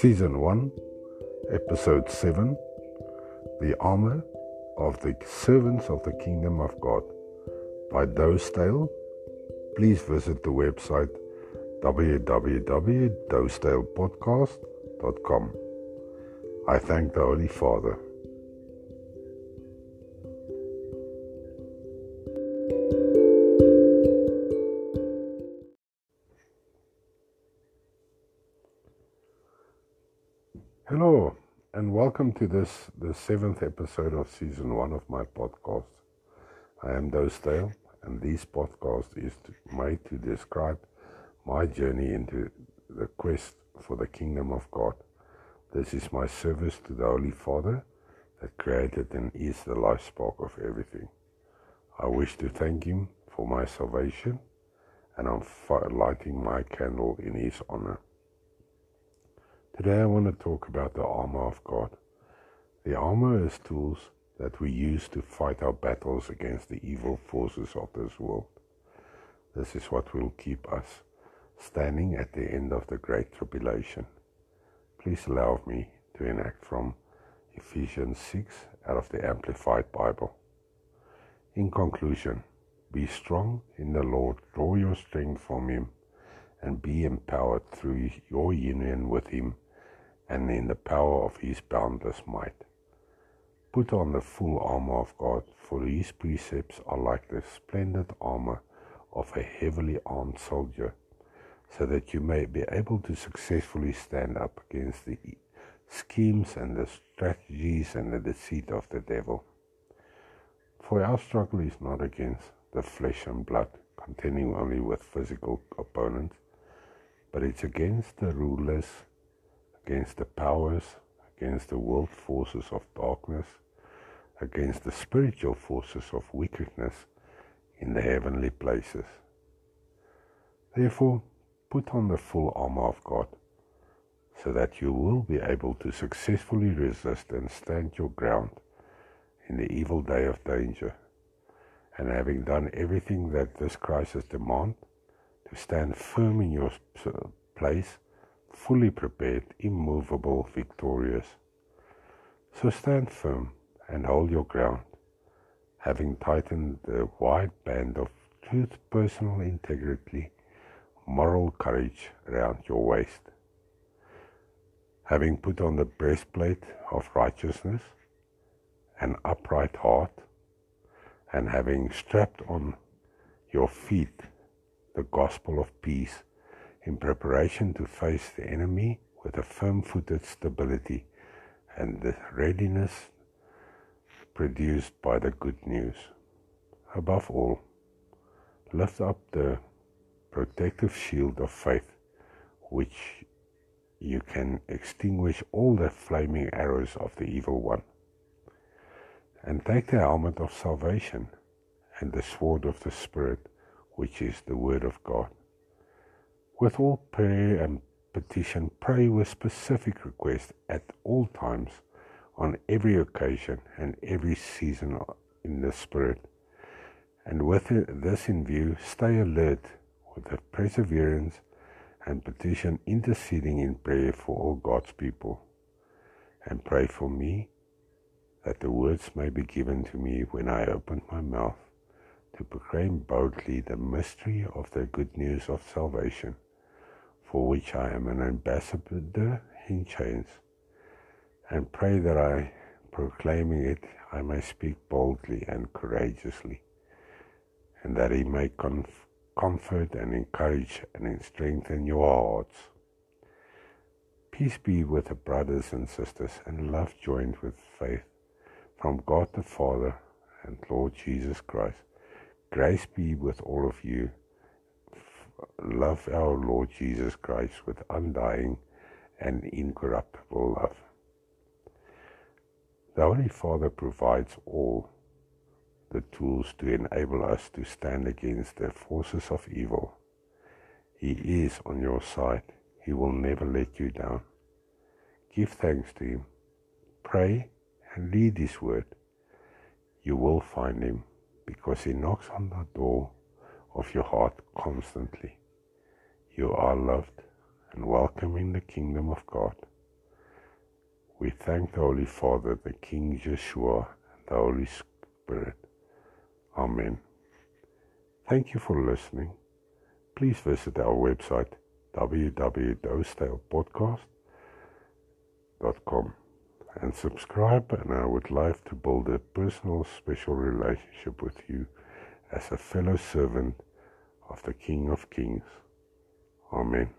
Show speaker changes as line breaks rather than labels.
Season 1, Episode 7 The Armor of the Servants of the Kingdom of God by Dosdale. Please visit the website www.dosdalepodcast.com. I thank the Holy Father. Hello, and welcome to this, the seventh episode of season one of my podcast. I am Dosdale, and this podcast is made to describe my journey into the quest for the kingdom of God. This is my service to the Holy Father that created and is the life spark of everything. I wish to thank Him for my salvation, and I'm lighting my candle in His honor. Today I want to talk about the armor of God. The armor is tools that we use to fight our battles against the evil forces of this world. This is what will keep us standing at the end of the great tribulation. Please allow me to enact from Ephesians 6 out of the Amplified Bible. In conclusion, be strong in the Lord, draw your strength from Him, and be empowered through your union with Him and in the power of his boundless might. Put on the full armor of God, for his precepts are like the splendid armor of a heavily armed soldier, so that you may be able to successfully stand up against the schemes and the strategies and the deceit of the devil. For our struggle is not against the flesh and blood, contending only with physical opponents, but it's against the rulers against the powers, against the world forces of darkness, against the spiritual forces of wickedness in the heavenly places. Therefore, put on the full armor of God, so that you will be able to successfully resist and stand your ground in the evil day of danger. And having done everything that this crisis demands, to stand firm in your place fully prepared, immovable, victorious. So stand firm and hold your ground, having tightened the wide band of truth, personal integrity, moral courage around your waist. Having put on the breastplate of righteousness, an upright heart, and having strapped on your feet the gospel of peace in preparation to face the enemy with a firm footed stability and the readiness produced by the good news. Above all, lift up the protective shield of faith, which you can extinguish all the flaming arrows of the evil one. And take the helmet of salvation and the sword of the Spirit, which is the Word of God. With all prayer and petition, pray with specific request at all times, on every occasion and every season in the Spirit. And with this in view, stay alert with perseverance and petition interceding in prayer for all God's people. And pray for me that the words may be given to me when I open my mouth to proclaim boldly the mystery of the good news of salvation for which I am an ambassador in chains, and pray that I, proclaiming it, I may speak boldly and courageously, and that he may conf- comfort and encourage and strengthen your hearts. Peace be with the brothers and sisters, and love joined with faith from God the Father and Lord Jesus Christ. Grace be with all of you love our Lord Jesus Christ with undying and incorruptible love. The Holy Father provides all the tools to enable us to stand against the forces of evil. He is on your side. He will never let you down. Give thanks to Him. Pray and read His word. You will find Him because He knocks on the door of your heart constantly. You are loved and welcome in the kingdom of God. We thank the Holy Father, the King Yeshua, and the Holy Spirit. Amen. Thank you for listening. Please visit our website www.dosdalepodcast.com and subscribe and I would like to build a personal special relationship with you as a fellow servant of the King of Kings. Amen.